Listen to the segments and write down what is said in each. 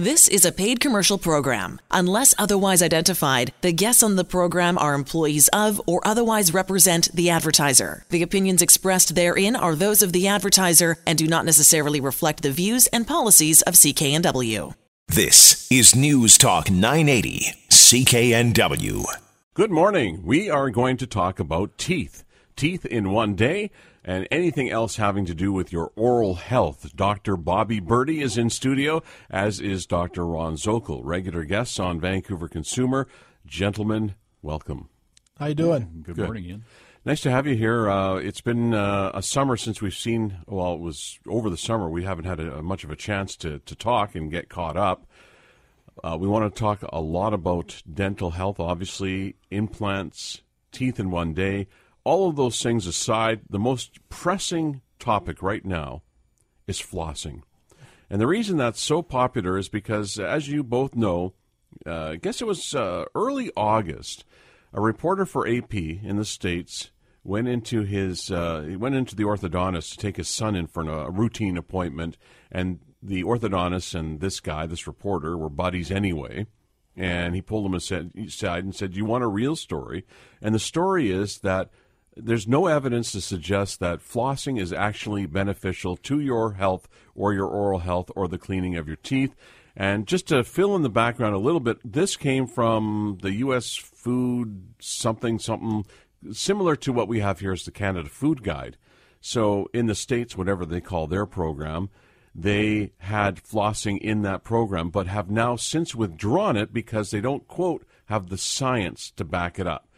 This is a paid commercial program. Unless otherwise identified, the guests on the program are employees of or otherwise represent the advertiser. The opinions expressed therein are those of the advertiser and do not necessarily reflect the views and policies of CKNW. This is News Talk 980, CKNW. Good morning. We are going to talk about teeth. Teeth in one day and anything else having to do with your oral health. Dr. Bobby Birdi is in studio, as is Dr. Ron Zokol, regular guests on Vancouver Consumer. Gentlemen, welcome. How you doing? Good, Good. morning, Ian. Nice to have you here. Uh, it's been uh, a summer since we've seen. Well, it was over the summer. We haven't had a, much of a chance to to talk and get caught up. Uh, we want to talk a lot about dental health, obviously, implants, teeth in one day. All of those things aside, the most pressing topic right now is flossing. And the reason that's so popular is because, as you both know, uh, I guess it was uh, early August, a reporter for AP in the States went into his uh, he went into the orthodontist to take his son in for a routine appointment, and the orthodontist and this guy, this reporter, were buddies anyway. And he pulled him aside and said, "You want a real story?" And the story is that there's no evidence to suggest that flossing is actually beneficial to your health or your oral health or the cleaning of your teeth. And just to fill in the background a little bit, this came from the U.S. Food something something similar to what we have here as the Canada Food Guide. So in the states, whatever they call their program, they had flossing in that program, but have now since withdrawn it because they don't quote have the science to back it up.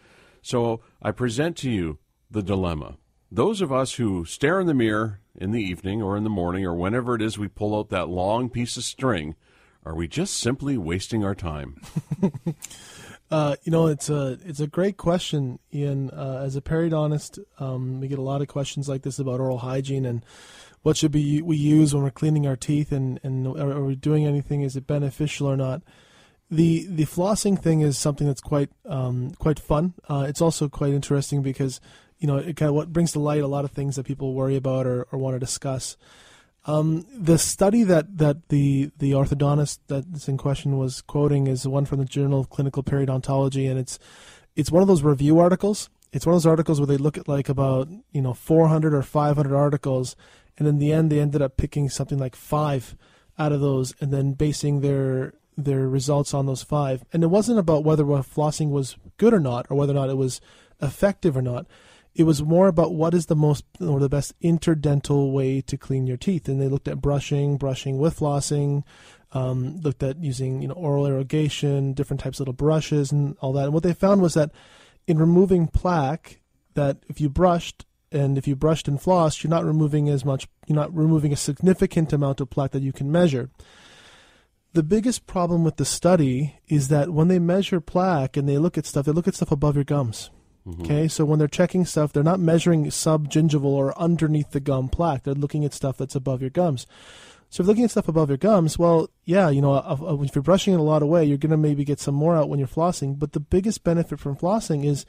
So I present to you the dilemma. Those of us who stare in the mirror in the evening or in the morning or whenever it is we pull out that long piece of string, are we just simply wasting our time? Uh, you know, it's a it's a great question, Ian. Uh, as a periodontist, um, we get a lot of questions like this about oral hygiene and what should be we use when we're cleaning our teeth, and and are, are we doing anything? Is it beneficial or not? The the flossing thing is something that's quite um, quite fun. Uh, it's also quite interesting because you know it kind of what brings to light a lot of things that people worry about or, or want to discuss. Um, the study that, that the, the orthodontist that's in question was quoting is one from the Journal of Clinical Periodontology, and it's it's one of those review articles. It's one of those articles where they look at like about you know 400 or 500 articles, and in the end they ended up picking something like five out of those, and then basing their their results on those five. And it wasn't about whether flossing was good or not, or whether or not it was effective or not. It was more about what is the most or the best interdental way to clean your teeth. And they looked at brushing brushing with flossing um, looked at using you know oral irrigation different types of little brushes and all that. And what they found was that in removing plaque that if you brushed and if you brushed and flossed you're not removing as much you're not removing a significant amount of plaque that you can measure the biggest problem with the study is that when they measure plaque and they look at stuff they look at stuff above your gums Mm-hmm. Okay, so when they're checking stuff, they're not measuring subgingival or underneath the gum plaque. They're looking at stuff that's above your gums. So if you're looking at stuff above your gums, well, yeah, you know, if you're brushing it a lot away, you're going to maybe get some more out when you're flossing. But the biggest benefit from flossing is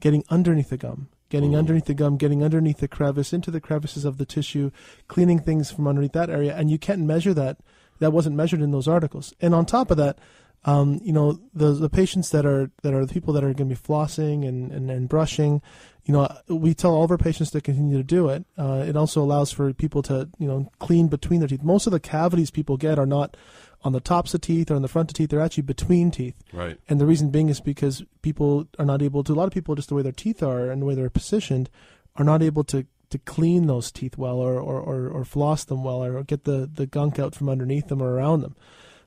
getting underneath the gum, getting Mm. underneath the gum, getting underneath the crevice, into the crevices of the tissue, cleaning things from underneath that area. And you can't measure that. That wasn't measured in those articles. And on top of that, um, you know the the patients that are that are the people that are going to be flossing and, and, and brushing you know we tell all of our patients to continue to do it uh, it also allows for people to you know clean between their teeth most of the cavities people get are not on the tops of teeth or on the front of teeth they're actually between teeth Right. and the reason being is because people are not able to a lot of people just the way their teeth are and the way they're positioned are not able to to clean those teeth well or, or, or, or floss them well or get the, the gunk out from underneath them or around them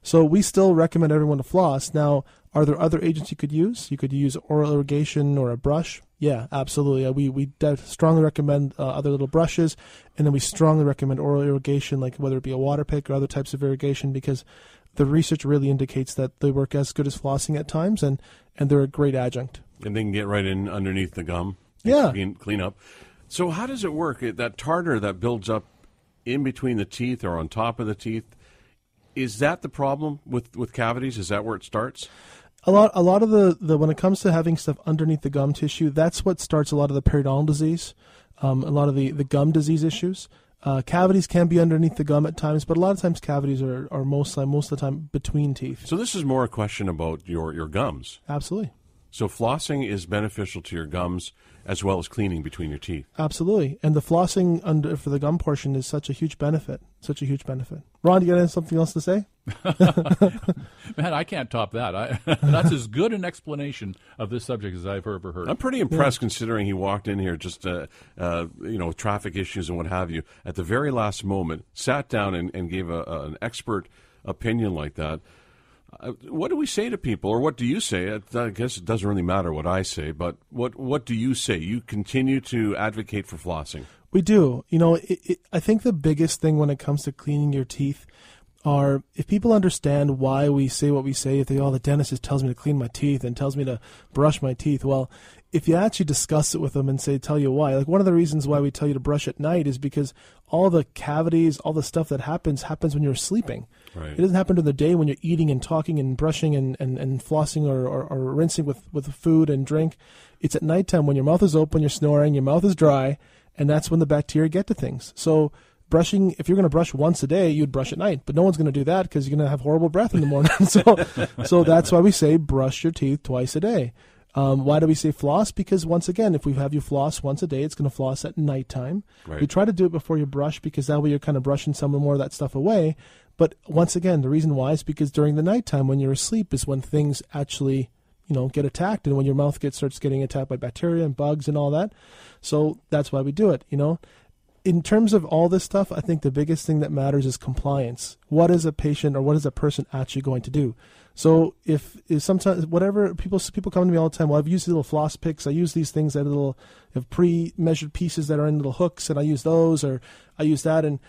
so we still recommend everyone to floss. Now, are there other agents you could use? You could use oral irrigation or a brush. Yeah, absolutely. Uh, we we strongly recommend uh, other little brushes, and then we strongly recommend oral irrigation, like whether it be a water pick or other types of irrigation, because the research really indicates that they work as good as flossing at times, and and they're a great adjunct. And they can get right in underneath the gum. Yeah. Clean, clean up. So how does it work? That tartar that builds up in between the teeth or on top of the teeth, is that the problem with, with cavities? Is that where it starts? a lot a lot of the, the when it comes to having stuff underneath the gum tissue, that's what starts a lot of the periodontal disease, um, a lot of the, the gum disease issues. Uh, cavities can be underneath the gum at times, but a lot of times cavities are, are most most of the time between teeth. So this is more a question about your, your gums. Absolutely. So flossing is beneficial to your gums as well as cleaning between your teeth. Absolutely, and the flossing under for the gum portion is such a huge benefit. Such a huge benefit. Ron, do you got something else to say? Man, I can't top that. I, that's as good an explanation of this subject as I've ever heard. I'm pretty impressed yeah. considering he walked in here just, uh, uh, you know, traffic issues and what have you. At the very last moment, sat down and, and gave a, a, an expert opinion like that. Uh, what do we say to people, or what do you say? I guess it doesn't really matter what I say, but what what do you say? You continue to advocate for flossing. We do. You know, it, it, I think the biggest thing when it comes to cleaning your teeth are if people understand why we say what we say. If they, oh, the dentist just tells me to clean my teeth and tells me to brush my teeth. Well, if you actually discuss it with them and say, tell you why, like one of the reasons why we tell you to brush at night is because all the cavities, all the stuff that happens, happens when you're sleeping. Right. It doesn't happen during the day when you're eating and talking and brushing and, and, and flossing or, or, or rinsing with, with food and drink. It's at nighttime when your mouth is open, you're snoring, your mouth is dry, and that's when the bacteria get to things. So brushing if you're going to brush once a day you'd brush at night but no one's going to do that because you're going to have horrible breath in the morning so so that's why we say brush your teeth twice a day um, why do we say floss? Because once again, if we have you floss once a day, it's going to floss at nighttime. Right. We try to do it before you brush because that way you're kind of brushing some of more of that stuff away. But once again, the reason why is because during the nighttime when you're asleep is when things actually, you know, get attacked and when your mouth gets starts getting attacked by bacteria and bugs and all that. So that's why we do it, you know. In terms of all this stuff, I think the biggest thing that matters is compliance. What is a patient or what is a person actually going to do? So if, if sometimes whatever people people come to me all the time, well, I've used little floss picks. I use these things that are little have pre-measured pieces that are in little hooks, and I use those, or I use that, and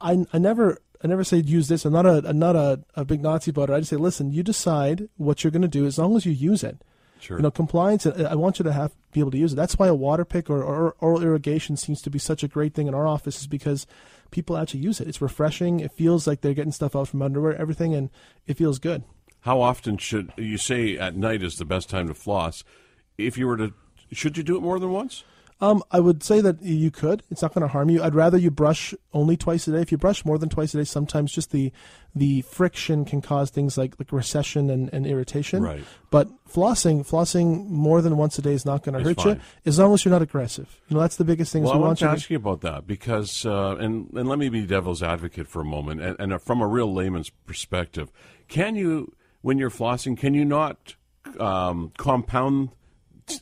I I never I never say use this. I'm not a I'm not a, a big Nazi about it. I just say, listen, you decide what you're going to do as long as you use it. Sure. You know, compliance. Uh, I want you to have be able to use it. That's why a water pick or, or oral irrigation seems to be such a great thing in our office, is because people actually use it. It's refreshing. It feels like they're getting stuff out from underwear, everything, and it feels good. How often should you say at night is the best time to floss? If you were to, should you do it more than once? Um, I would say that you could. It's not going to harm you. I'd rather you brush only twice a day. If you brush more than twice a day, sometimes just the the friction can cause things like like recession and, and irritation. Right. But flossing, flossing more than once a day is not going to hurt fine. you as long as you're not aggressive. You know, that's the biggest thing. Well, I want to ask you about that because, uh, and and let me be devil's advocate for a moment, and, and from a real layman's perspective, can you when you're flossing, can you not um, compound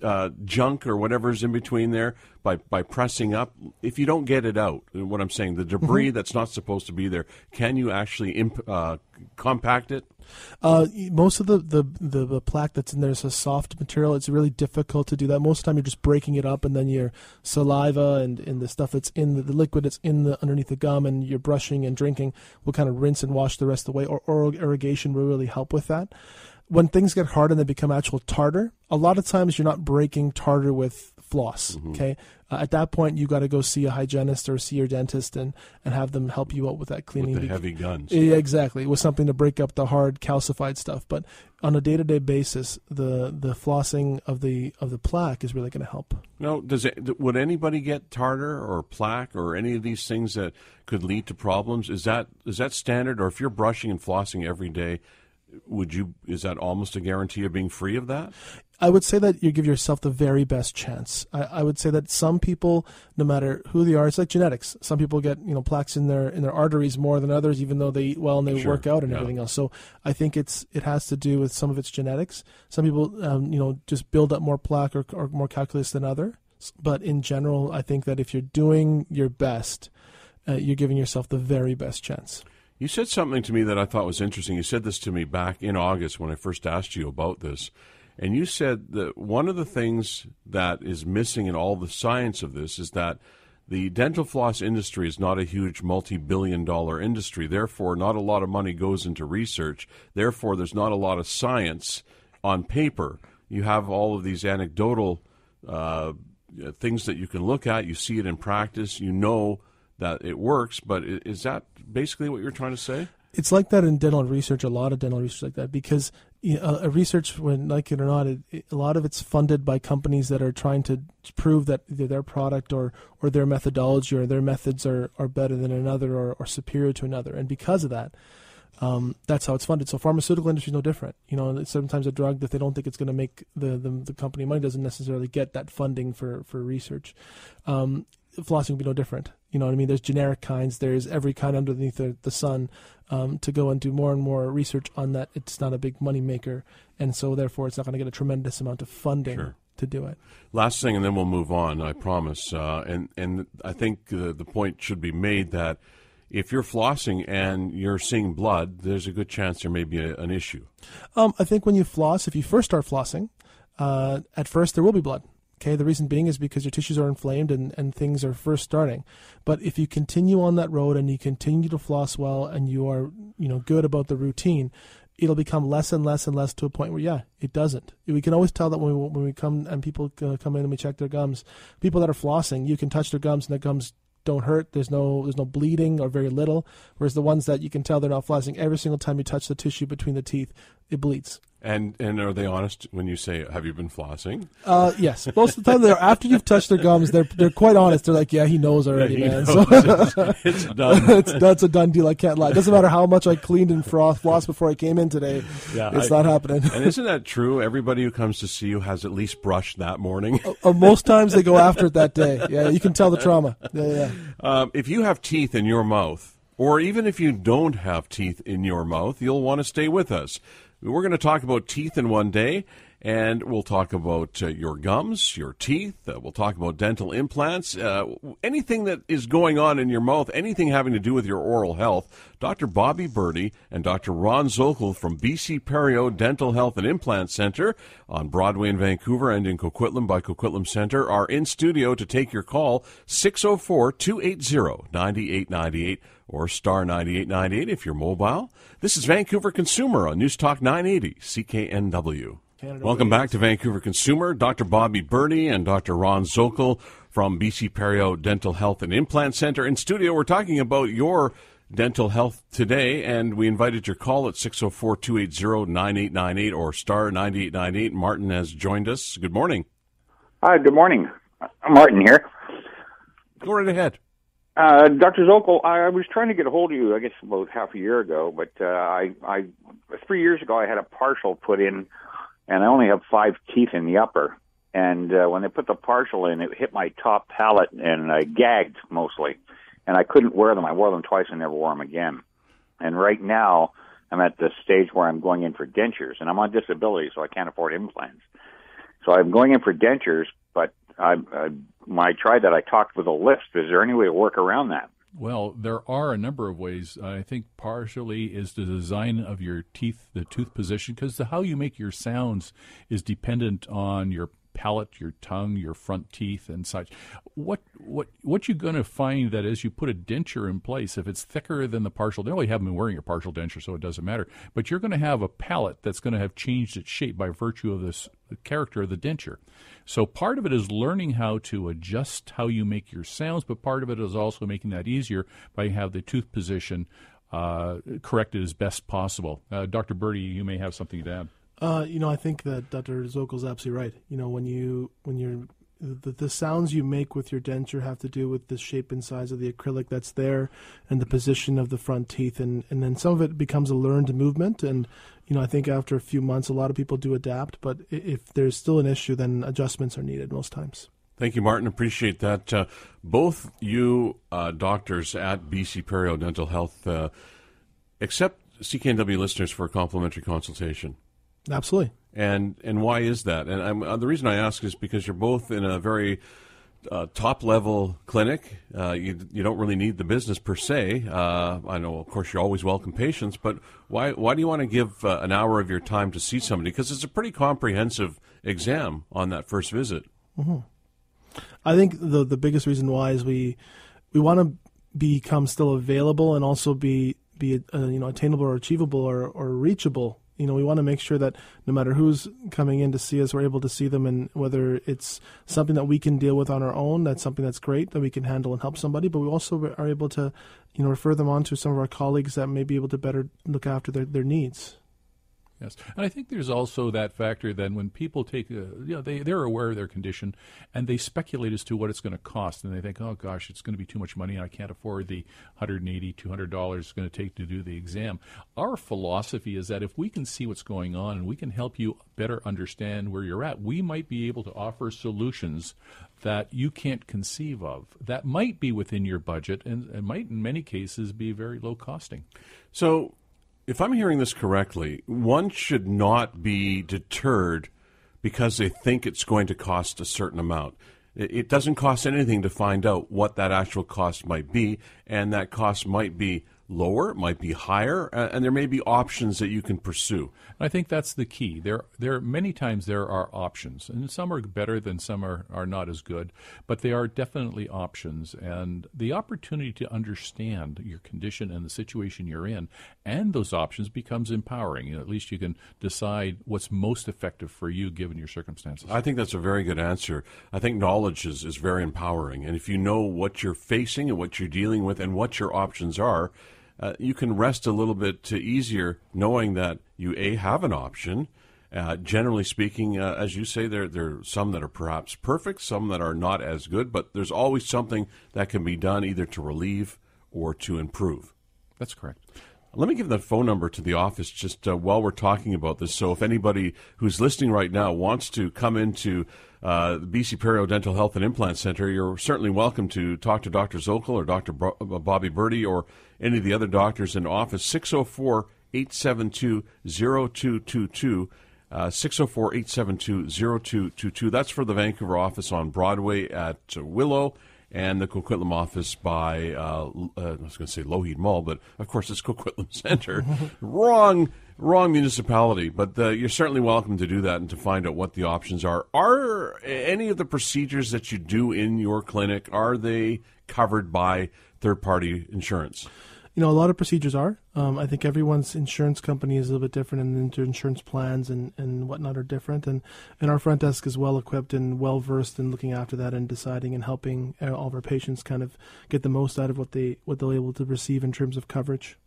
uh, junk or whatever's in between there by, by pressing up? If you don't get it out, what I'm saying, the debris mm-hmm. that's not supposed to be there, can you actually imp- uh, compact it? Uh, most of the, the, the, the, plaque that's in there is a soft material. It's really difficult to do that. Most of the time, you're just breaking it up, and then your saliva and, and the stuff that's in the, the liquid that's in the underneath the gum, and you're brushing and drinking will kind of rinse and wash the rest of the way. Or oral irrigation will really help with that when things get hard and they become actual tartar, a lot of times you're not breaking tartar with floss. Mm-hmm. Okay, uh, at that point you got to go see a hygienist or see your dentist and, and have them help you out with that cleaning. With the heavy guns. Yeah, exactly. With something to break up the hard calcified stuff. But on a day to day basis, the the flossing of the of the plaque is really going to help. No, does it? Would anybody get tartar or plaque or any of these things that could lead to problems? Is that is that standard? Or if you're brushing and flossing every day, would you is that almost a guarantee of being free of that I would say that you give yourself the very best chance. I, I, would say that some people, no matter who they are, it's like genetics. Some people get you know plaques in their in their arteries more than others, even though they eat well and they sure. work out and yeah. everything else. So I think it's it has to do with some of its genetics. Some people, um, you know, just build up more plaque or, or more calculus than others. But in general, I think that if you're doing your best, uh, you're giving yourself the very best chance. You said something to me that I thought was interesting. You said this to me back in August when I first asked you about this. And you said that one of the things that is missing in all the science of this is that the dental floss industry is not a huge multi billion dollar industry. Therefore, not a lot of money goes into research. Therefore, there's not a lot of science on paper. You have all of these anecdotal uh, things that you can look at. You see it in practice. You know that it works. But is that basically what you're trying to say? It's like that in dental research. A lot of dental research like that because you know, a research, when like it or not, it, it, a lot of it's funded by companies that are trying to prove that their product or, or their methodology or their methods are, are better than another or, or superior to another. And because of that, um, that's how it's funded. So pharmaceutical industry is no different. You know, sometimes a drug that they don't think it's going to make the, the, the company money doesn't necessarily get that funding for for research. Um, flossing would be no different. You know what I mean? There's generic kinds. There's every kind underneath the, the sun. Um, to go and do more and more research on that, it's not a big money maker, and so therefore it's not going to get a tremendous amount of funding. Sure. To do it. Last thing, and then we'll move on. I promise. Uh, and and I think uh, the point should be made that if you're flossing and you're seeing blood, there's a good chance there may be a, an issue. Um, I think when you floss, if you first start flossing, uh, at first there will be blood. Okay, the reason being is because your tissues are inflamed and, and things are first starting. But if you continue on that road and you continue to floss well and you are, you know, good about the routine, it'll become less and less and less to a point where, yeah, it doesn't. We can always tell that when we, when we come and people uh, come in and we check their gums, people that are flossing, you can touch their gums and their gums don't hurt. There's no there's no bleeding or very little. Whereas the ones that you can tell they're not flossing, every single time you touch the tissue between the teeth, it bleeds. And and are they honest when you say, "Have you been flossing?" Uh, yes, most of the time they're after you've touched their gums, they're they're quite honest. They're like, "Yeah, he knows already, Yeah, he man." knows. So it's done. it's that's a done deal. I can't lie. It doesn't matter how much I cleaned and froth floss before I came in today. Yeah, it's I- not happening. and isn't that true? Everybody who comes to see you has at least brushed that morning. Uh, most times they go after it that day. Yeah, you can tell the trauma. Yeah, yeah. Um, if you have teeth in your mouth, or even if you don't have teeth in your mouth, you'll want to stay with us. We're going to talk about teeth in one day, and we'll talk about uh, your gums, your teeth. Uh, we'll talk about dental implants, uh, anything that is going on in your mouth, anything having to do with your oral health. Dr. Bobby Birdi and Dr. Ron Zokol from BC Perio Dental Health and Implant Center on Broadway in Vancouver and in Coquitlam by Coquitlam Center are in studio to take your call 604 280 9898 or star 9898 if you're mobile. This is Vancouver Consumer on News Talk 980 CKNW. Canada Welcome back to Vancouver Consumer. Dr. Bobby Birdi and Dr. Ron Zokol from BC Perio Dental Health and Implant Center in studio. We're talking about your dental health today, and we invited your call at 604 280 9898 or star 9898. Martin has joined us. Good morning. Hi, good morning. I'm Martin here. Go right ahead. Uh, Dr. Zokol, I, was trying to get a hold of you, I guess, about half a year ago, but uh, I, I, three years ago, I had a partial put in, and I only have five teeth in the upper. And uh, when they put the partial in, it hit my top palate, and I gagged mostly, and I couldn't wear them. I wore them twice and never wore them again. And right now, I'm at the stage where I'm going in for dentures, and I'm on disability, so I can't afford implants. So I'm going in for dentures, but I, I, I tried that, I talked with a lisp. Is there any way to work around that? Well, there are a number of ways. I think partially is the design of your teeth, the tooth position, because how you make your sounds is dependent on your palate, your tongue, your front teeth, and such. What what what you're going to find that as you put a denture in place, if it's thicker than the partial, they only haven't been wearing a partial denture, so it doesn't matter. But you're going to have a palate that's going to have changed its shape by virtue of this character of the denture. So part of it is learning how to adjust how you make your sounds, but part of it is also making that easier by have the tooth position uh, corrected as best possible. Uh, Dr. Birdi, you may have something to add. Uh, you know, I think that Dr. Zokol's absolutely right. You know, when you when you're the, the sounds you make with your denture have to do with the shape and size of the acrylic that's there and the position of the front teeth and, and then some of it becomes a learned movement and you know I think after a few months a lot of people do adapt but if there's still an issue then adjustments are needed most times. Thank you, Martin. Appreciate that. Uh, both you uh, doctors at BC Perio Dental Health uh, accept CKNW listeners for a complimentary consultation. Absolutely. And and why is that? And I'm, uh, the reason I ask is because you're both in a very uh, top level clinic. Uh, you you don't really need the business per se. Uh, I know, of course, you always welcome patients, but why why do you want to give uh, an hour of your time to see somebody? Because it's a pretty comprehensive exam on that first visit. I think the the biggest reason why is we we want to become still available and also be be uh, you know attainable or achievable or, or reachable you know, we want to make sure that no matter who's coming in to see us, we're able to see them, and whether it's something that we can deal with on our own, that's something that's great that we can handle and help somebody. But we also are able to, you know, refer them on to some of our colleagues that may be able to better look after their, their needs. Yes, and I think there's also that factor then when people take, a, you know, they they're aware of their condition, and they speculate as to what it's going to cost, and they think, oh gosh, it's going to be too much money, and I can't afford the 180 200 dollars it's going to take to do the exam. Our philosophy is that if we can see what's going on and we can help you better understand where you're at, we might be able to offer solutions that you can't conceive of that might be within your budget and, and might in many cases be very low costing. So if I'm hearing this correctly, one should not be deterred because they think it's going to cost a certain amount. It doesn't cost anything to find out what that actual cost might be, and that cost might be lower, it might be higher, uh, and there may be options that you can pursue. I think that's the key. There, there many times there are options, and some are better than some are, are not as good, but they are definitely options. And the opportunity to understand your condition and the situation you're in, and those options becomes empowering. You know, at least you can decide what's most effective for you given your circumstances. I think that's a very good answer. I think knowledge is, is very empowering, and if you know what you're facing and what you're dealing with and what your options are uh, you can rest a little bit easier knowing that you a have an option. Uh, generally speaking, uh, as you say, there there are some that are perhaps perfect, some that are not as good, but there's always something that can be done either to relieve or to improve. That's correct. Let me give the phone number to the office just uh, while we're talking about this. So if anybody who's listening right now wants to come into uh, the BC Perio Dental Health and Implant Center, you're certainly welcome to talk to Dr. Zokol or Dr. Uh, Bobby Birdi or any of the other doctors in office. 604 872 0222. Uh, 604 872 0222. That's for the Vancouver office on Broadway at Willow and the Coquitlam office by, uh, uh, I was going to say Lougheed Mall, but of course it's Coquitlam Center. wrong, wrong municipality, but uh, you're certainly welcome to do that and to find out what the options are. Are any of the procedures that you do in your clinic, are they covered by third party insurance? You know, a lot of procedures are. Um, I think everyone's insurance company is a little bit different, and their insurance plans and, and whatnot are different. And, and our front desk is well equipped and well versed in looking after that and deciding and helping all of our patients kind of get the most out of what they what they're able to receive in terms of coverage.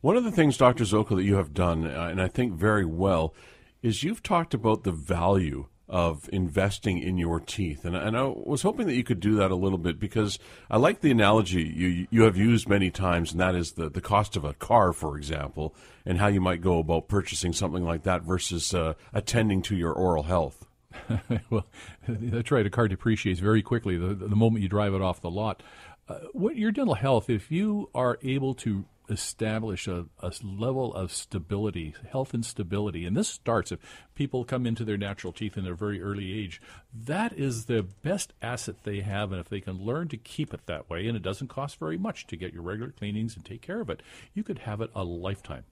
One of the things, Dr. Zokol, that you have done, uh, and I think very well, is you've talked about the value of investing in your teeth. And, and I was hoping that you could do that a little bit because I like the analogy you, you have used many times, and that is the, the cost of a car, for example, and how you might go about purchasing something like that versus uh, attending to your oral health. well, that's right. A car depreciates very quickly the, the moment you drive it off the lot. Uh, what your dental health, if you are able to establish a, a, level of stability, health and stability. And this starts if people come into their natural teeth in a very early age. That is the best asset they have. And if they can learn to keep it that way, and it doesn't cost very much to get your regular cleanings and take care of it, you could have it a lifetime.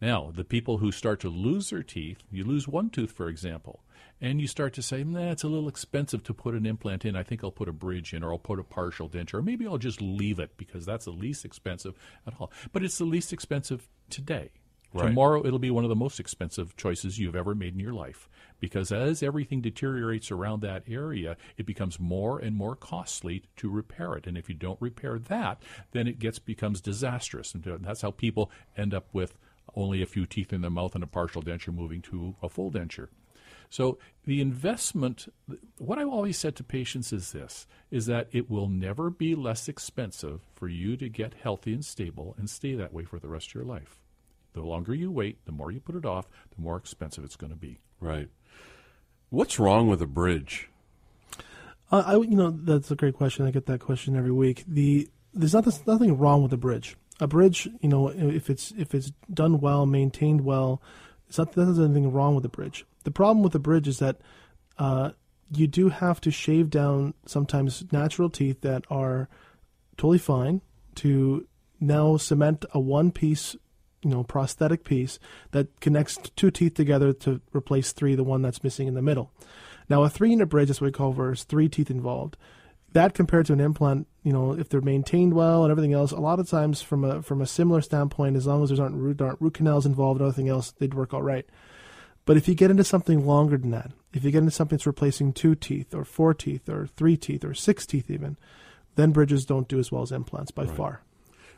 Now, the people who start to lose their teeth, you lose one tooth, for example, and you start to say, nah, it's a little expensive to put an implant in. I think I'll put a bridge in, or I'll put a partial denture, or maybe I'll just leave it because that's the least expensive at all. But it's the least expensive today. Right. Tomorrow, it'll be one of the most expensive choices you've ever made in your life because as everything deteriorates around that area, it becomes more and more costly to repair it. And if you don't repair that, then it gets becomes disastrous. And that's how people end up with only a few teeth in their mouth and a partial denture moving to a full denture. So the investment, what I've always said to patients is this, is that it will never be less expensive for you to get healthy and stable and stay that way for the rest of your life. The longer you wait, the more you put it off, the more expensive it's going to be. Right. What's wrong with a bridge? Uh, I, you know, that's a great question. I get that question every week. The there's not, there's nothing wrong with a bridge. A bridge, you know, if it's if it's done well, maintained well, it's not there's anything wrong with a bridge. The problem with the bridge is that uh, you do have to shave down sometimes natural teeth that are totally fine to now cement a one piece you know prosthetic piece that connects two teeth together to replace three the one that's missing in the middle now a three unit bridge is what we call where three teeth involved that compared to an implant, you know, if they're maintained well and everything else, a lot of times from a from a similar standpoint, as long as there's aren't root, aren't root canals involved and everything else, they'd work all right. But if you get into something longer than that, if you get into something that's replacing two teeth or four teeth or three teeth or six teeth even, then bridges don't do as well as implants by right. far.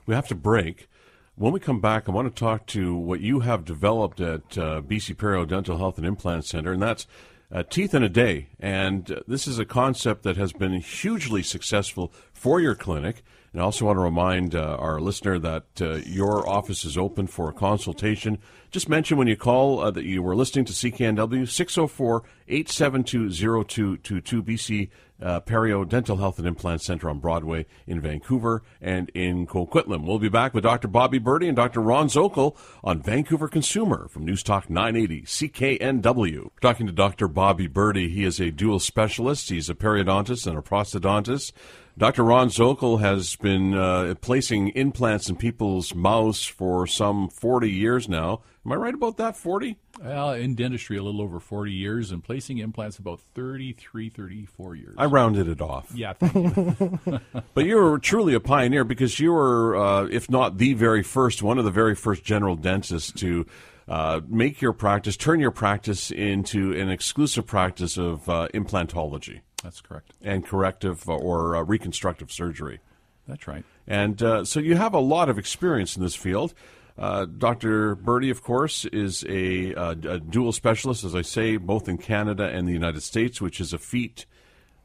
We have to break. When we come back, I want to talk to what you have developed at uh, BC Perio Dental Health and Implant Center, and that's uh, teeth in a day. And uh, this is a concept that has been hugely successful for your clinic. And I also want to remind uh, our listener that uh, your office is open for a consultation. Just mention when you call uh, that you were listening to CKNW 604 872 0222 BC uh, Perio Dental Health and Implant Center on Broadway in Vancouver and in Coquitlam. We'll be back with Dr. Bobby Birdi and Dr. Ron Zokol on Vancouver Consumer from News Talk 980 CKNW. Talking to Dr. Bobby Birdi, he is a dual specialist. He's a periodontist and a prosthodontist. Dr. Ron Zokol has been uh, placing implants in people's mouths for some 40 years now. Am I right about that? 40? Well, in dentistry, a little over 40 years, and placing implants about 33, 34 years. I rounded it off. Yeah, you. but you were truly a pioneer because you were, uh, if not the very first, one of the very first general dentists to uh, make your practice, turn your practice into an exclusive practice of uh, implantology. That's correct. And corrective or uh, reconstructive surgery. That's right. And uh, so you have a lot of experience in this field. Uh, Dr. Birdi, of course, is a, a, a, dual specialist, as I say, both in Canada and the United States, which is a feat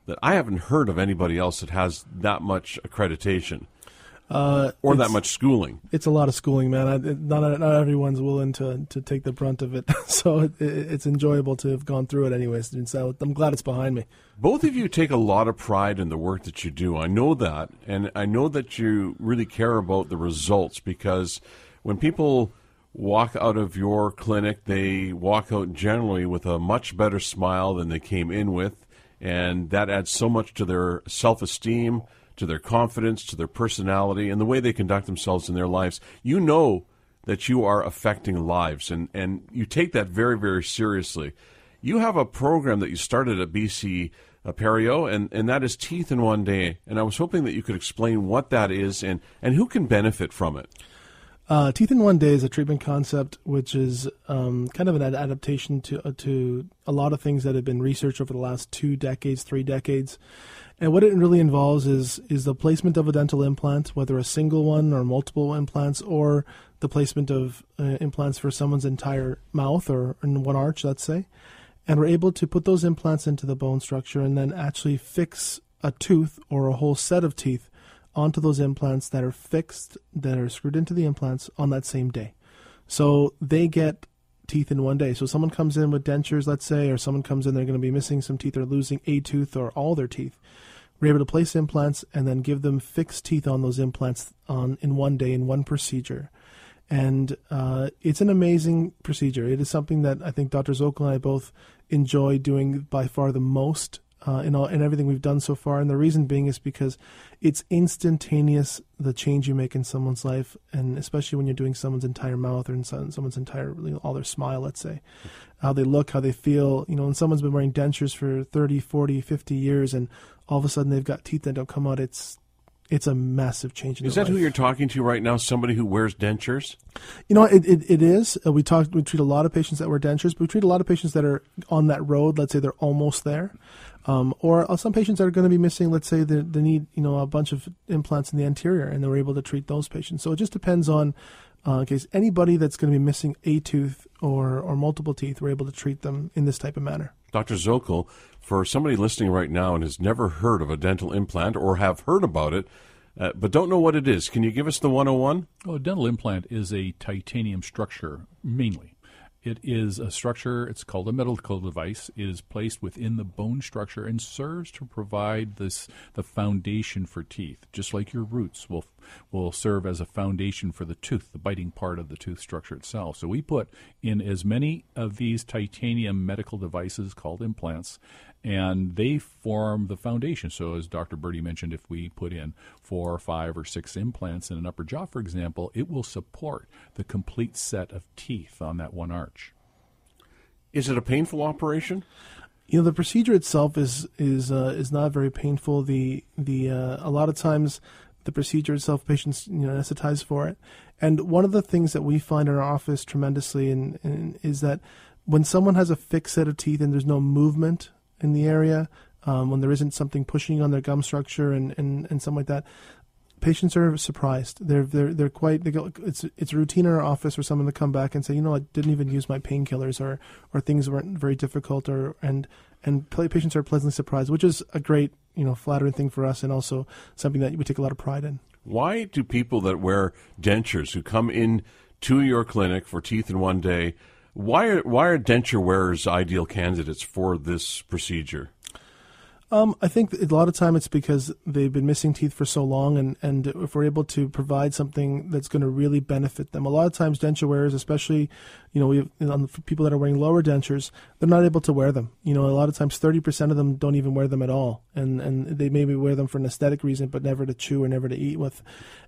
that I haven't heard of anybody else that has that much accreditation. Uh, or that much schooling. It's a lot of schooling, man. I, not not everyone's willing to to take the brunt of it, so it, it's enjoyable to have gone through it, anyways. And so I'm glad it's behind me. Both of you take a lot of pride in the work that you do. I know that, and I know that you really care about the results because when people walk out of your clinic, they walk out generally with a much better smile than they came in with, and that adds so much to their self esteem to their confidence, to their personality, and the way they conduct themselves in their lives. You know that you are affecting lives, and, and you take that very, very seriously. You have a program that you started at BC uh, Perio, and, and that is Teeth in One Day. And I was hoping that you could explain what that is and, and who can benefit from it. Uh, Teeth in One Day is a treatment concept which is um, kind of an adaptation to uh, to a lot of things that have been researched over the last two decades, three decades. And what it really involves is is the placement of a dental implant, whether a single one or multiple implants, or the placement of uh, implants for someone's entire mouth or in one arch, let's say. And we're able to put those implants into the bone structure and then actually fix a tooth or a whole set of teeth onto those implants that are fixed, that are screwed into the implants on that same day. So they get teeth in one day. So someone comes in with dentures, let's say, or someone comes in, they're going to be missing some teeth or losing a tooth or all their teeth. We're able to place implants and then give them fixed teeth on those implants on in one day in one procedure. And uh, it's an amazing procedure. It is something that I think Dr. Zokol and I both enjoy doing by far the most uh, in all in everything we've done so far. And the reason being is because it's instantaneous the change you make in someone's life, and especially when you're doing someone's entire mouth or in someone's entire all their smile, let's say, how they look, how they feel. You know, when someone's been wearing dentures for 30, 40, 50 years, and all of a sudden they've got teeth that don't come out. It's it's a massive change. is that life. who you're talking to right now? Somebody who wears dentures? You know, it, it, it is. Uh, we talk. We treat a lot of patients that wear dentures, but we treat a lot of patients that are on that road. Let's say they're almost there, um, or uh, some patients that are going to be missing. Let's say they, they need you know a bunch of implants in the anterior, and we're able to treat those patients. So it just depends on. Uh, in case anybody that's going to be missing a tooth or, or multiple teeth, we're able to treat them in this type of manner. Dr. Zokol, for somebody listening right now and has never heard of a dental implant or have heard about it, uh, but don't know what it is, can you give us the 101? Oh, a dental implant is a titanium structure, mainly. It is a structure, it's called a medical device. It is placed within the bone structure and serves to provide this the foundation for teeth, just like your roots will will serve as a foundation for the tooth, the biting part of the tooth structure itself. So we put in as many of these titanium medical devices called implants and they form the foundation. So, as Dr. Birdi mentioned, if we put in four or five or six implants in an upper jaw, for example, it will support the complete set of teeth on that one arch. Is it a painful operation? You know, the procedure itself is is uh, is not very painful. The the uh, a lot of times the procedure itself, patients you know anesthetize for it. And one of the things that we find in our office tremendously in, in, is that when someone has a fixed set of teeth and there's no movement in the area, um, when there isn't something pushing on their gum structure and, and, and something like that, patients are surprised. They're they're they're quite. They go, it's it's routine in our office for someone to come back and say, you know, I didn't even use my painkillers, or or things weren't very difficult, or and and patients are pleasantly surprised, which is a great you know flattering thing for us, and also something that we take a lot of pride in. Why do people that wear dentures who come in to your clinic for teeth in one day? Why are why are denture wearers ideal candidates for this procedure? Um, I think a lot of time it's because they've been missing teeth for so long, and, and if we're able to provide something that's going to really benefit them, a lot of times denture wearers, especially, you know, we people that are wearing lower dentures, they're not able to wear them. You know, a lot of times thirty percent of them don't even wear them at all, and and they maybe wear them for an aesthetic reason, but never to chew or never to eat with.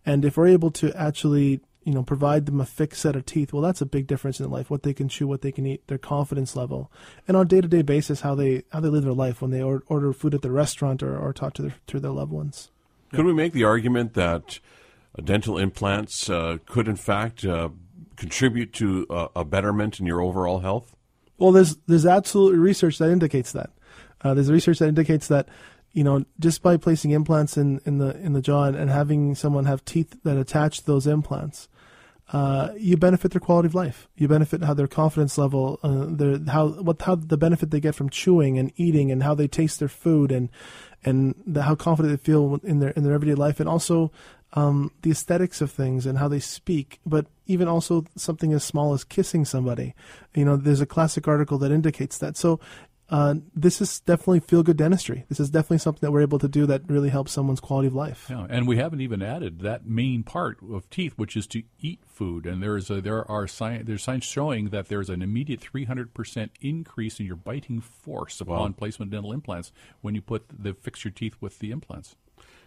And if we're able to actually you know, provide them a fixed set of teeth. Well, that's a big difference in life. What they can chew, what they can eat, their confidence level, and on a day-to-day basis, how they how they live their life when they or, order food at the restaurant or, or talk to their to their loved ones. Could we make the argument that dental implants uh, could, in fact, uh, contribute to a, a, betterment in your overall health? Well, there's there's absolutely research that indicates that. Uh, there's research that indicates that you know, just by placing implants in, in the in the jaw and, and having someone have teeth that attach to those implants, uh, you benefit their quality of life. You benefit how their confidence level, uh, their how what how the benefit they get from chewing and eating, and how they taste their food, and and the, how confident they feel in their in their everyday life, and also um, the aesthetics of things and how they speak. But even also something as small as kissing somebody. You know, there's a classic article that indicates that. So uh, this is definitely feel good dentistry. This is definitely something that we're able to do that really helps someone's quality of life. Yeah, and we haven't even added that main part of teeth, which is to eat food. And there is a, there are science there's science showing that there's an immediate 300 percent increase in your biting force upon wow. placement of dental implants when you put the fix your teeth with the implants.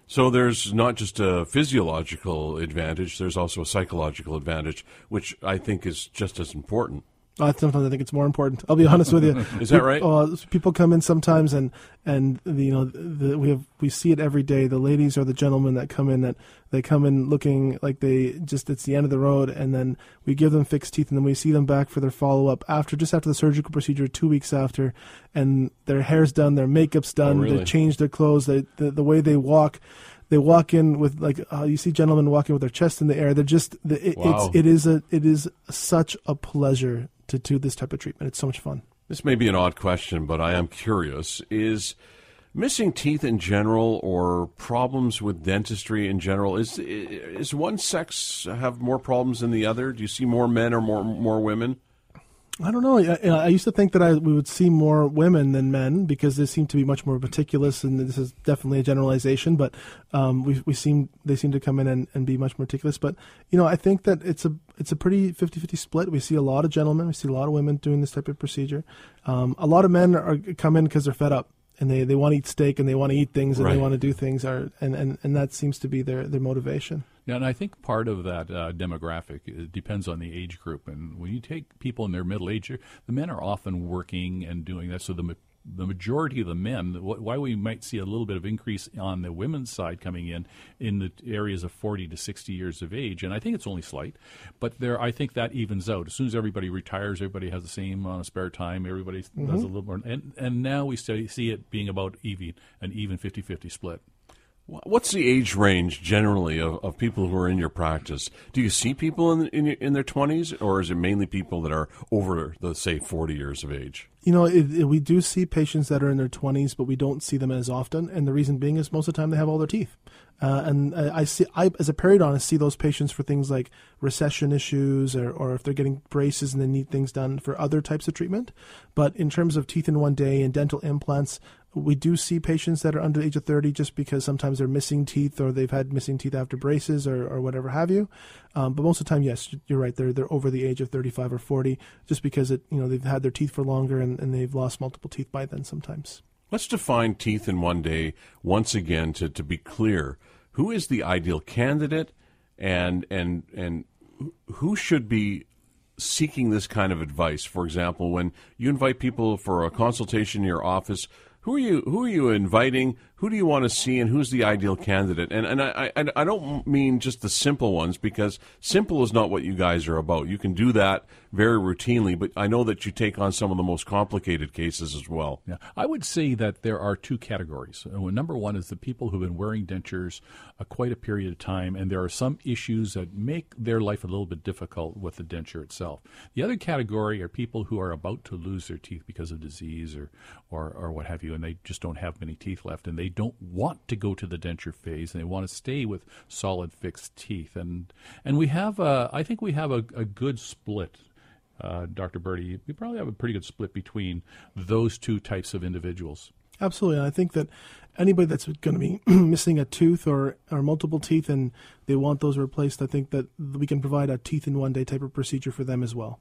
So there's not just a physiological advantage, there's also a psychological advantage, which I think is just as important. Uh, sometimes I think it's more important. I'll be honest with you. Is that right? Uh, people come in sometimes, and and the, you know the, we have we see it every day. The ladies or the gentlemen that come in that they come in looking like they just it's the end of the road, and then we give them fixed teeth, and then we see them back for their follow up after just after the surgical procedure, two weeks after, and their hair's done, their makeup's done, oh, really? they change their clothes, they, the the way they walk they walk in with like uh, you see gentlemen walking with their chest in the air. They're just it, wow. it's it is a it is such a pleasure to do this type of treatment. It's so much fun. This may be an odd question, but I am curious. Is missing teeth in general or problems with dentistry in general is is one sex have more problems than the other? Do you see more men or more more women? I don't know. I, I, used to think that I we would see more women than men because they seem to be much more meticulous, and this is definitely a generalization. But um, we we seem they seem to come in and, and be much more meticulous. But you know, I think that it's a it's a pretty 50-50 split. We see a lot of gentlemen, we see a lot of women doing this type of procedure. Um, a lot of men are come in because they're fed up and they, they want to eat steak and they want to eat things and right. they want to do things are and, and, and that seems to be their, their motivation. Yeah, and I think part of that uh, demographic depends on the age group. And when you take people in their middle age, the men are often working and doing that. So the the majority of the men, why we might see a little bit of increase on the women's side coming in in the areas of 40 to 60 years of age, and I think it's only slight, but there I think that evens out. As soon as everybody retires, everybody has the same amount of spare time. Everybody mm-hmm. does a little more, and and now we see it being about even an even 50-50 split. What's the age range generally of, of people who are in your practice? Do you see people in in, in their twenties, or is it mainly people that are over the say forty years of age? You know, it, it, we do see patients that are in their twenties, but we don't see them as often, and the reason being is most of the time they have all their teeth. Uh, and I, I see, I as a periodontist, see those patients for things like recession issues, or, or if they're getting braces and they need things done for other types of treatment. But in terms of teeth in one day and dental implants, we do see patients that are under the age of 30 just because sometimes they're missing teeth or they've had missing teeth after braces or, or whatever have you. Um, but most of the time, yes, you're right. They're they're over the age of 35 or 40 just because it you know they've had their teeth for longer and, and they've lost multiple teeth by then sometimes. Let's define teeth in one day once again to, to be clear. Who is the ideal candidate and and and who should be seeking this kind of advice? For example, when you invite people for a consultation in your office, who are you who are you inviting? Who do you want to see, and who's the ideal candidate? And and I, I I don't mean just the simple ones because simple is not what you guys are about. You can do that very routinely, but I know that you take on some of the most complicated cases as well. Yeah, I would say that there are two categories. Uh, number one is the people who've been wearing dentures uh, quite a period of time, and there are some issues that make their life a little bit difficult with the denture itself. The other category are people who are about to lose their teeth because of disease or or, or what have you, and they just don't have many teeth left, and they don't want to go to the denture phase, and they want to stay with solid fixed teeth. And and we have, a, I think we have a, a good split. Uh, Dr. Birdi, we probably have a pretty good split between those two types of individuals. Absolutely. And I think that anybody that's going to be missing a tooth or, or multiple teeth and they want those replaced, I think that we can provide a teeth in one day type of procedure for them as well.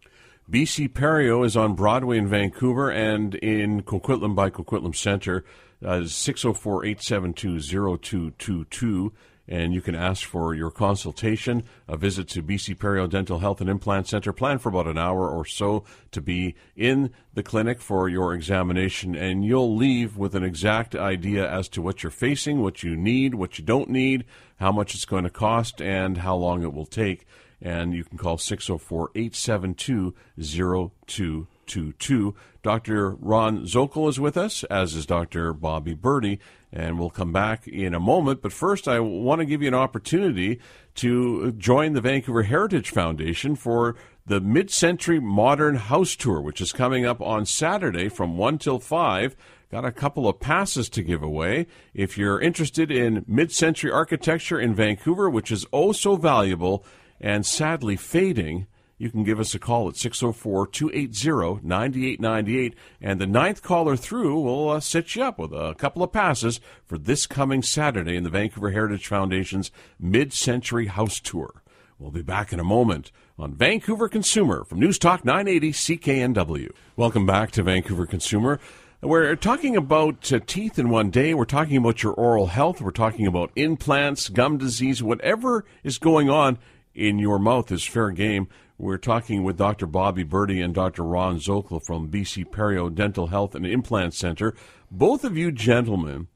BC Perio is on Broadway in Vancouver and in Coquitlam by Coquitlam Center. Uh, 604 872 0222 and you can ask for your consultation. A visit to BC Perio Dental Health and Implant Center. Plan for about an hour or so to be in the clinic for your examination, and you'll leave with an exact idea as to what you're facing, what you need, what you don't need, how much it's going to cost, and how long it will take. And you can call 604 872 0222. Dr. Ron Zokol is with us, as is Dr. Bobby Birdi, and we'll come back in a moment. But first, I want to give you an opportunity to join the Vancouver Heritage Foundation for the Mid Century Modern House Tour, which is coming up on Saturday from 1 till 5. Got a couple of passes to give away. If you're interested in mid century architecture in Vancouver, which is oh so valuable and sadly fading, you can give us a call at 604 280 9898. And the ninth caller through will uh, set you up with a couple of passes for this coming Saturday in the Vancouver Heritage Foundation's Mid Century House Tour. We'll be back in a moment on Vancouver Consumer from News Talk 980 CKNW. Welcome back to Vancouver Consumer. We're talking about uh, teeth in one day. We're talking about your oral health. We're talking about implants, gum disease, whatever is going on in your mouth is fair game. We're talking with Dr. Bobby Birdi and Dr. Ron Zokol from BC Perio Dental Health and Implant Center. Both of you gentlemen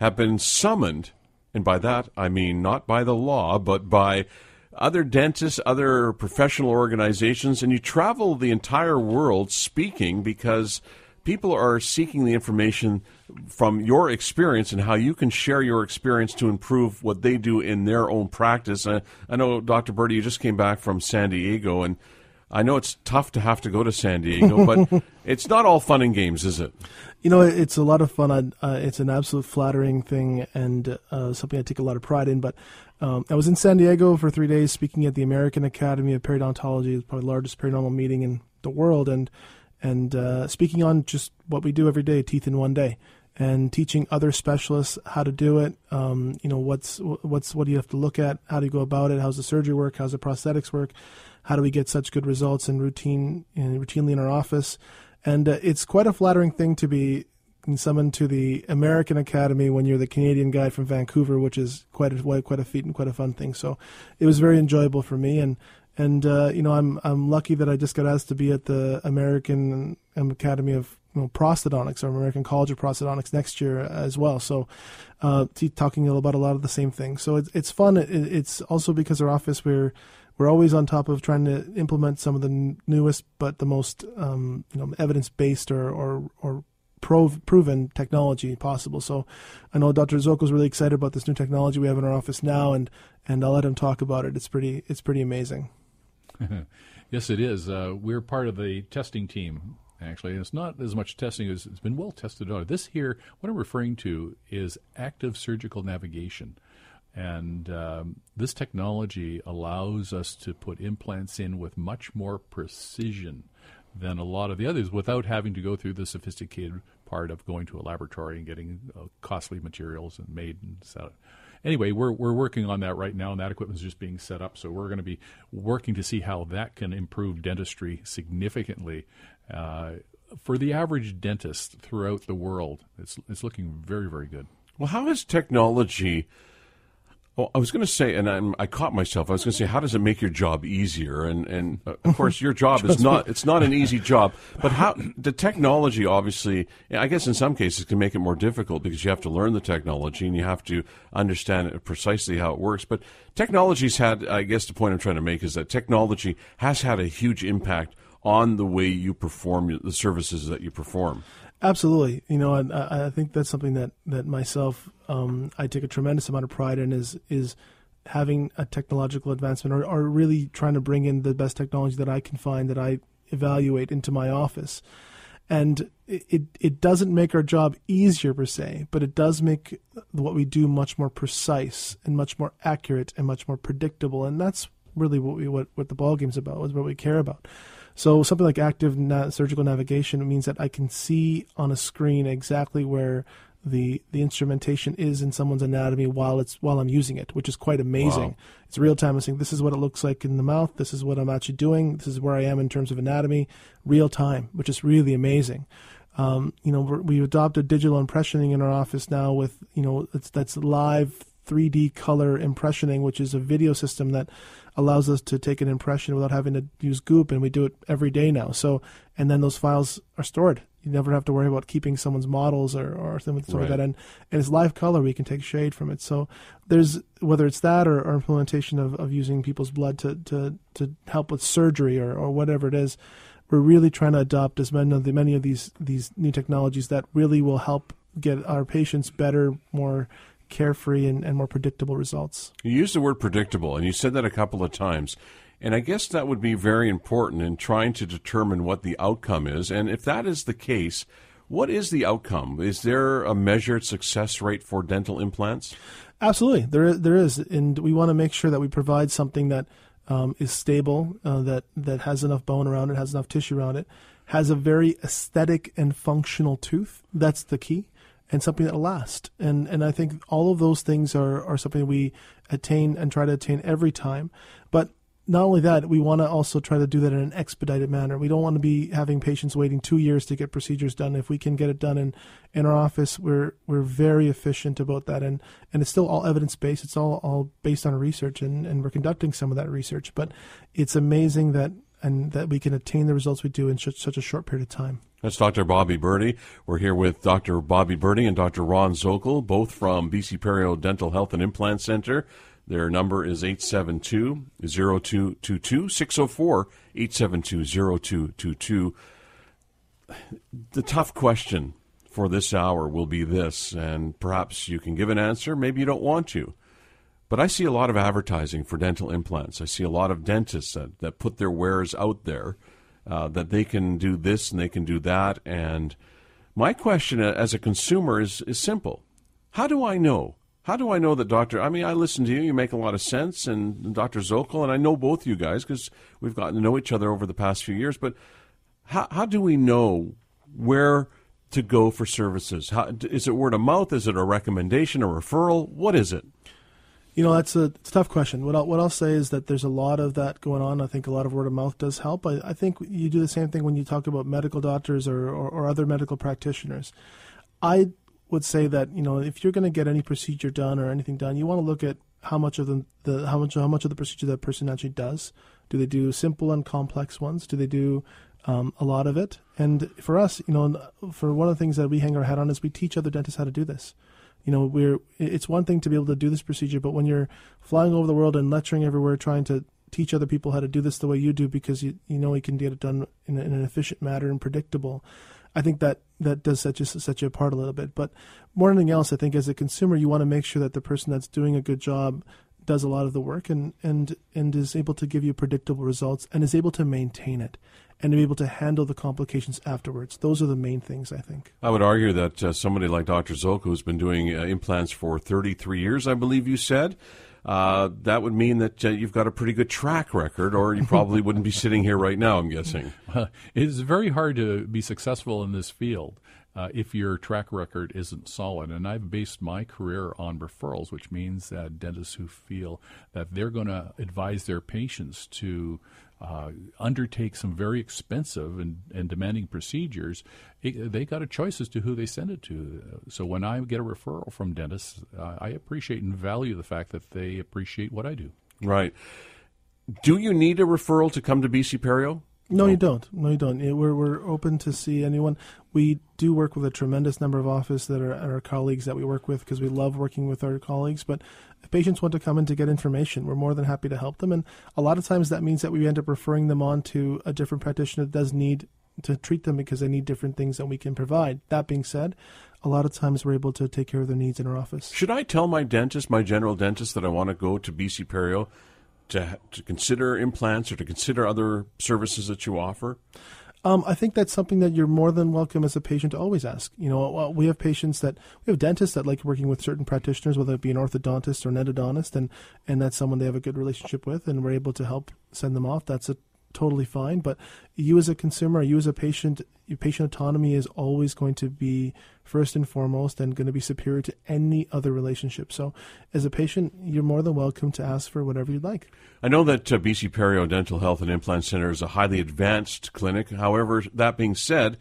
have been summoned, and by that I mean not by the law, but by other dentists, other professional organizations, and you travel the entire world speaking because people are seeking the information from your experience and how you can share your experience to improve what they do in their own practice. I, I know, Dr. Birdi, you just came back from San Diego, and I know it's tough to have to go to San Diego, but it's not all fun and games, is it? You know, it's a lot of fun. Uh, it's an absolute flattering thing and uh, something I take a lot of pride in. But um, I was in San Diego for three days speaking at the American Academy of Periodontology, it's probably the largest paranormal meeting in the world, and and uh, speaking on just what we do every day, teeth in one day, and teaching other specialists how to do it. Um, you know, what's what's what do you have to look at? How do you go about it? How's the surgery work? How's the prosthetics work? How do we get such good results in routine, in, routinely in our office? And uh, it's quite a flattering thing to be summoned to the American Academy when you're the Canadian guy from Vancouver, which is quite a quite a feat and quite a fun thing. So it was very enjoyable for me, and and uh, you know I'm I'm lucky that I just got asked to be at the American Academy of you know, prosthodontics or American College of Prosthodontics next year as well. So, uh, talking about a lot of the same things. So it's it's fun. It, it's also because our office we're we're always on top of trying to implement some of the newest but the most um, you know evidence based or or or proven technology possible. So I know Dr. Zokol is really excited about this new technology we have in our office now, and and I'll let him talk about it. It's pretty it's pretty amazing. yes, it is. Uh, we're part of the testing team. Actually, it's not as much testing as it's been well tested out. This here, what I'm referring to is active surgical navigation. And um, this technology allows us to put implants in with much more precision than a lot of the others without having to go through the sophisticated part of going to a laboratory and getting uh, costly materials and made and set anyway, we're we're working on that right now, and that equipment is just being set up. So we're going to be working to see how that can improve dentistry significantly. Uh, for the average dentist throughout the world, it's it's looking very very good. Well, how has technology Well, I was going to say, and I'm, i caught myself. I was going to say, how does it make your job easier? And and uh, of course, your job is not it's not an easy job. But how the technology, obviously, I guess in some cases can make it more difficult because you have to learn the technology and you have to understand precisely how it works. But technology's had, I guess, the point I'm trying to make is that technology has had a huge impact on the way you perform the services that you perform. Absolutely, you know, I, I think that's something that that myself um, I take a tremendous amount of pride in is is having a technological advancement or, or really trying to bring in the best technology that I can find that I evaluate into my office. And it, it doesn't make our job easier per se, but it does make what we do much more precise and much more accurate and much more predictable. And that's really what we what, what the ball game's about, is what we care about. So something like active na- surgical navigation means that I can see on a screen exactly where the the instrumentation is in someone's anatomy while it's while I'm using it, which is quite amazing. Wow. It's real time. I'm saying this is what it looks like in the mouth. This is what I'm actually doing. This is where I am in terms of anatomy, real time, which is really amazing. Um, you know, we have adopted digital impressioning in our office now with you know that's live 3D color impressioning, which is a video system that allows us to take an impression without having to use Goop, and we do it every day now. So, and then those files are stored. You never have to worry about keeping someone's models or, or something right. like that. And, and it's live color. We can take shade from it. So there's, whether it's that or, or implementation of, of using people's blood to, to, to help with surgery or, or whatever it is, we're really trying to adopt as many of the, many of these, these new technologies that really will help get our patients better, more carefree and, and more predictable results. You used the word predictable, and you said that a couple of times. And I guess that would be very important in trying to determine what the outcome is. And if that is the case, what is the outcome? Is there a measured success rate for dental implants? Absolutely, there is, there is, and we want to make sure that we provide something that um, is stable, uh, that that has enough bone around it, has enough tissue around it, has a very aesthetic and functional tooth. That's the key and something that lasts. And and I think all of those things are, are something we attain and try to attain every time. But not only that, we want to also try to do that in an expedited manner. We don't want to be having patients waiting two years to get procedures done. If we can get it done in, in our office, we're we're very efficient about that, and, and it's still all evidence based. It's all, all based on research, and, and we're conducting some of that research. But it's amazing that and that we can attain the results we do in such, such a short period of time. That's Dr. Bobby Birdi. We're here with Dr. Bobby Birdi and Dr. Ron Zokol, both from BC Perio Dental Health and Implant Center. Their number is 872 0222 604 872 0222. The tough question for this hour will be this, and perhaps you can give an answer, maybe you don't want to. But I see a lot of advertising for dental implants. I see a lot of dentists that, that put their wares out there uh, that they can do this and they can do that. And my question as a consumer is, is simple How do I know? How do I know that Dr. I mean, I listen to you, you make a lot of sense, and Dr. Zokol, and I know both you guys because we've gotten to know each other over the past few years, but how, how do we know where to go for services? How, is it word of mouth? Is it a recommendation, a referral? What is it? You know, that's a, a, tough question. What I'll, what I'll say is that there's a lot of that going on. I think a lot of word of mouth does help. I, I think you do the same thing when you talk about medical doctors or, or, or other medical practitioners. I would say that you know if you're going to get any procedure done or anything done, you want to look at how much of the, the how much how much of the procedure that person actually does. Do they do simple and complex ones? Do they do um, a lot of it? And for us, you know, for one of the things that we hang our hat on is we teach other dentists how to do this you know, we're it's one thing to be able to do this procedure, but when you're flying over the world and lecturing everywhere, trying to teach other people how to do this the way you do because you you know you can get it done in, in an efficient manner and predictable. I think that that does set you set you apart a little bit. But more than anything else, I think as a consumer, you want to make sure that the person that's doing a good job does a lot of the work and and and is able to give you predictable results and is able to maintain it and to be able to handle the complications afterwards. Those are the main things, I think. I would argue that uh, somebody like Dr. Zokol, who's been doing uh, implants for 33 years, I believe you said, uh, that would mean that uh, you've got a pretty good track record, or you probably wouldn't be sitting here right now, I'm guessing. it is very hard to be successful in this field. Uh, if your track record isn't solid. And I've based my career on referrals, which means that dentists who feel that they're going to advise their patients to uh, undertake some very expensive and, and demanding procedures, it, they got a choice as to who they send it to. So when I get a referral from dentists, uh, I appreciate and value the fact that they appreciate what I do. Right. Do you need a referral to come to BC Perio? No, you oh. don't. No, you don't. We're we're open to see anyone. We do work with a tremendous number of offices that are our colleagues that we work with because we love working with our colleagues. But if patients want to come in to get information, we're more than happy to help them. And a lot of times that means that we end up referring them on to a different practitioner that does need to treat them because they need different things that we can provide. That being said, a lot of times we're able to take care of their needs in our office. Should I tell my dentist, my general dentist, that I want to go to BC Perio? To, to consider implants or to consider other services that you offer? Um, I think that's something that you're more than welcome as a patient to always ask. You know, we have patients that we have dentists that like working with certain practitioners, whether it be an orthodontist or an endodontist, and and that's someone they have a good relationship with, and we're able to help send them off. That's a totally fine. But you as a consumer, you as a patient, your patient autonomy is always going to be first and foremost and going to be superior to any other relationship. So as a patient, you're more than welcome to ask for whatever you'd like. I know that uh, BC Perio Dental Health and Implant Center is a highly advanced clinic. However, that being said,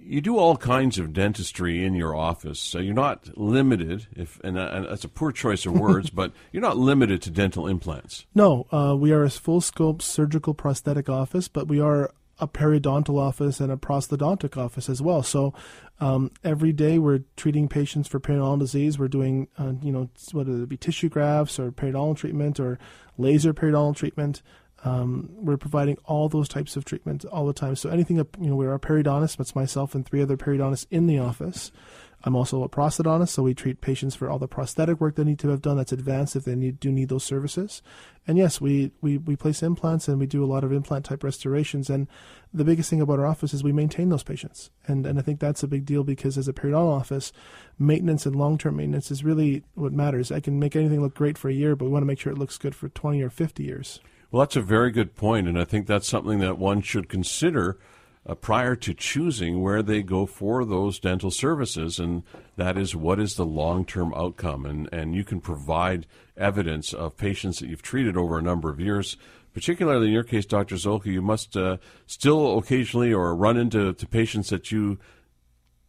you do all kinds of dentistry in your office, so you're not limited. If and, uh, and that's a poor choice of words, but you're not limited to dental implants. No, uh, we are a full scope surgical prosthetic office, but we are a periodontal office and a prosthodontic office as well. So um, every day we're treating patients for periodontal disease. We're doing, uh, you know, whether it be tissue grafts or periodontal treatment or laser periodontal treatment. Um, we're providing all those types of treatments all the time. So anything, you know, we're a periodontist. That's myself and three other periodontists in the office. I'm also a prosthodontist, so we treat patients for all the prosthetic work they need to have done. That's advanced if they need do need those services. And yes, we, we, we place implants and we do a lot of implant type restorations. And the biggest thing about our office is we maintain those patients. And and I think that's a big deal because as a periodontal office, maintenance and long term maintenance is really what matters. I can make anything look great for a year, but we want to make sure it looks good for 20 or 50 years. Well, that's a very good point, and I think that's something that one should consider uh, prior to choosing where they go for those dental services, and that is what is the long term outcome. And, and you can provide evidence of patients that you've treated over a number of years. Particularly in your case, Dr. Zokol, you must uh, still occasionally or run into to patients that you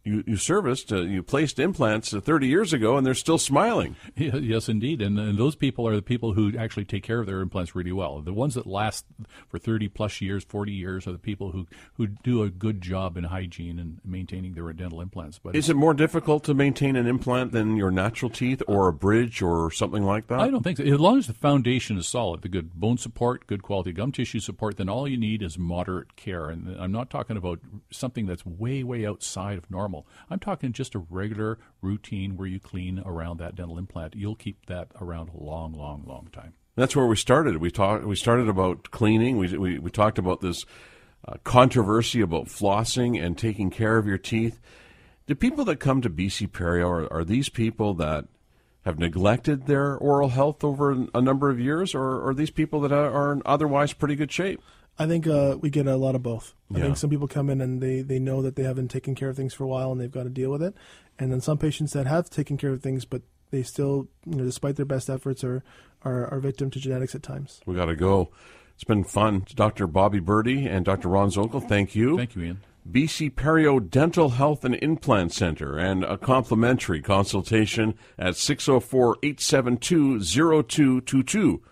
you, you serviced, uh, you placed implants uh, 30 years ago, and they're still smiling. Yes, indeed. And, and, those people are the people who actually take care of their implants really well. The ones that last for 30 plus years, 40 years, are the people who, who do a good job in hygiene and maintaining their dental implants. But is it more difficult to maintain an implant than your natural teeth or a bridge or something like that? I don't think so. As long as the foundation is solid, the good bone support, good quality gum tissue support, then all you need is moderate care. And I'm not talking about something that's way, way outside of normal normal. I'm talking just a regular routine where you clean around that dental implant. You'll keep that around a long, long, long time. That's where we started. We talked. We started about cleaning. We we, we talked about this uh, controversy about flossing and taking care of your teeth. Do people that come to BC Perio are, are these people that have neglected their oral health over a number of years, or are these people that are in otherwise pretty good shape? I think uh, we get a lot of both. I yeah. think some people come in and they, they know that they haven't taken care of things for a while and they've got to deal with it. And then some patients that have taken care of things, but they still, you know, despite their best efforts, are, are, are victim to genetics at times. We got to go. It's been fun. Dr. Bobby Birdi and Dr. Ron Zokol, thank you. Thank you, Ian. BC Perio Dental Health and Implant Center and a complimentary consultation at 604 872 0222.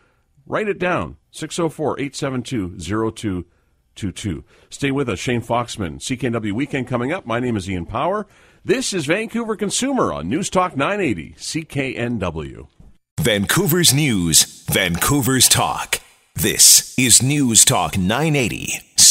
Write it down 604 872 0222. Stay with us. Shane Foxman, CKNW Weekend coming up. My name is Ian Power. This is Vancouver Consumer on News Talk 980 CKNW. Vancouver's News, Vancouver's Talk. This is News Talk 980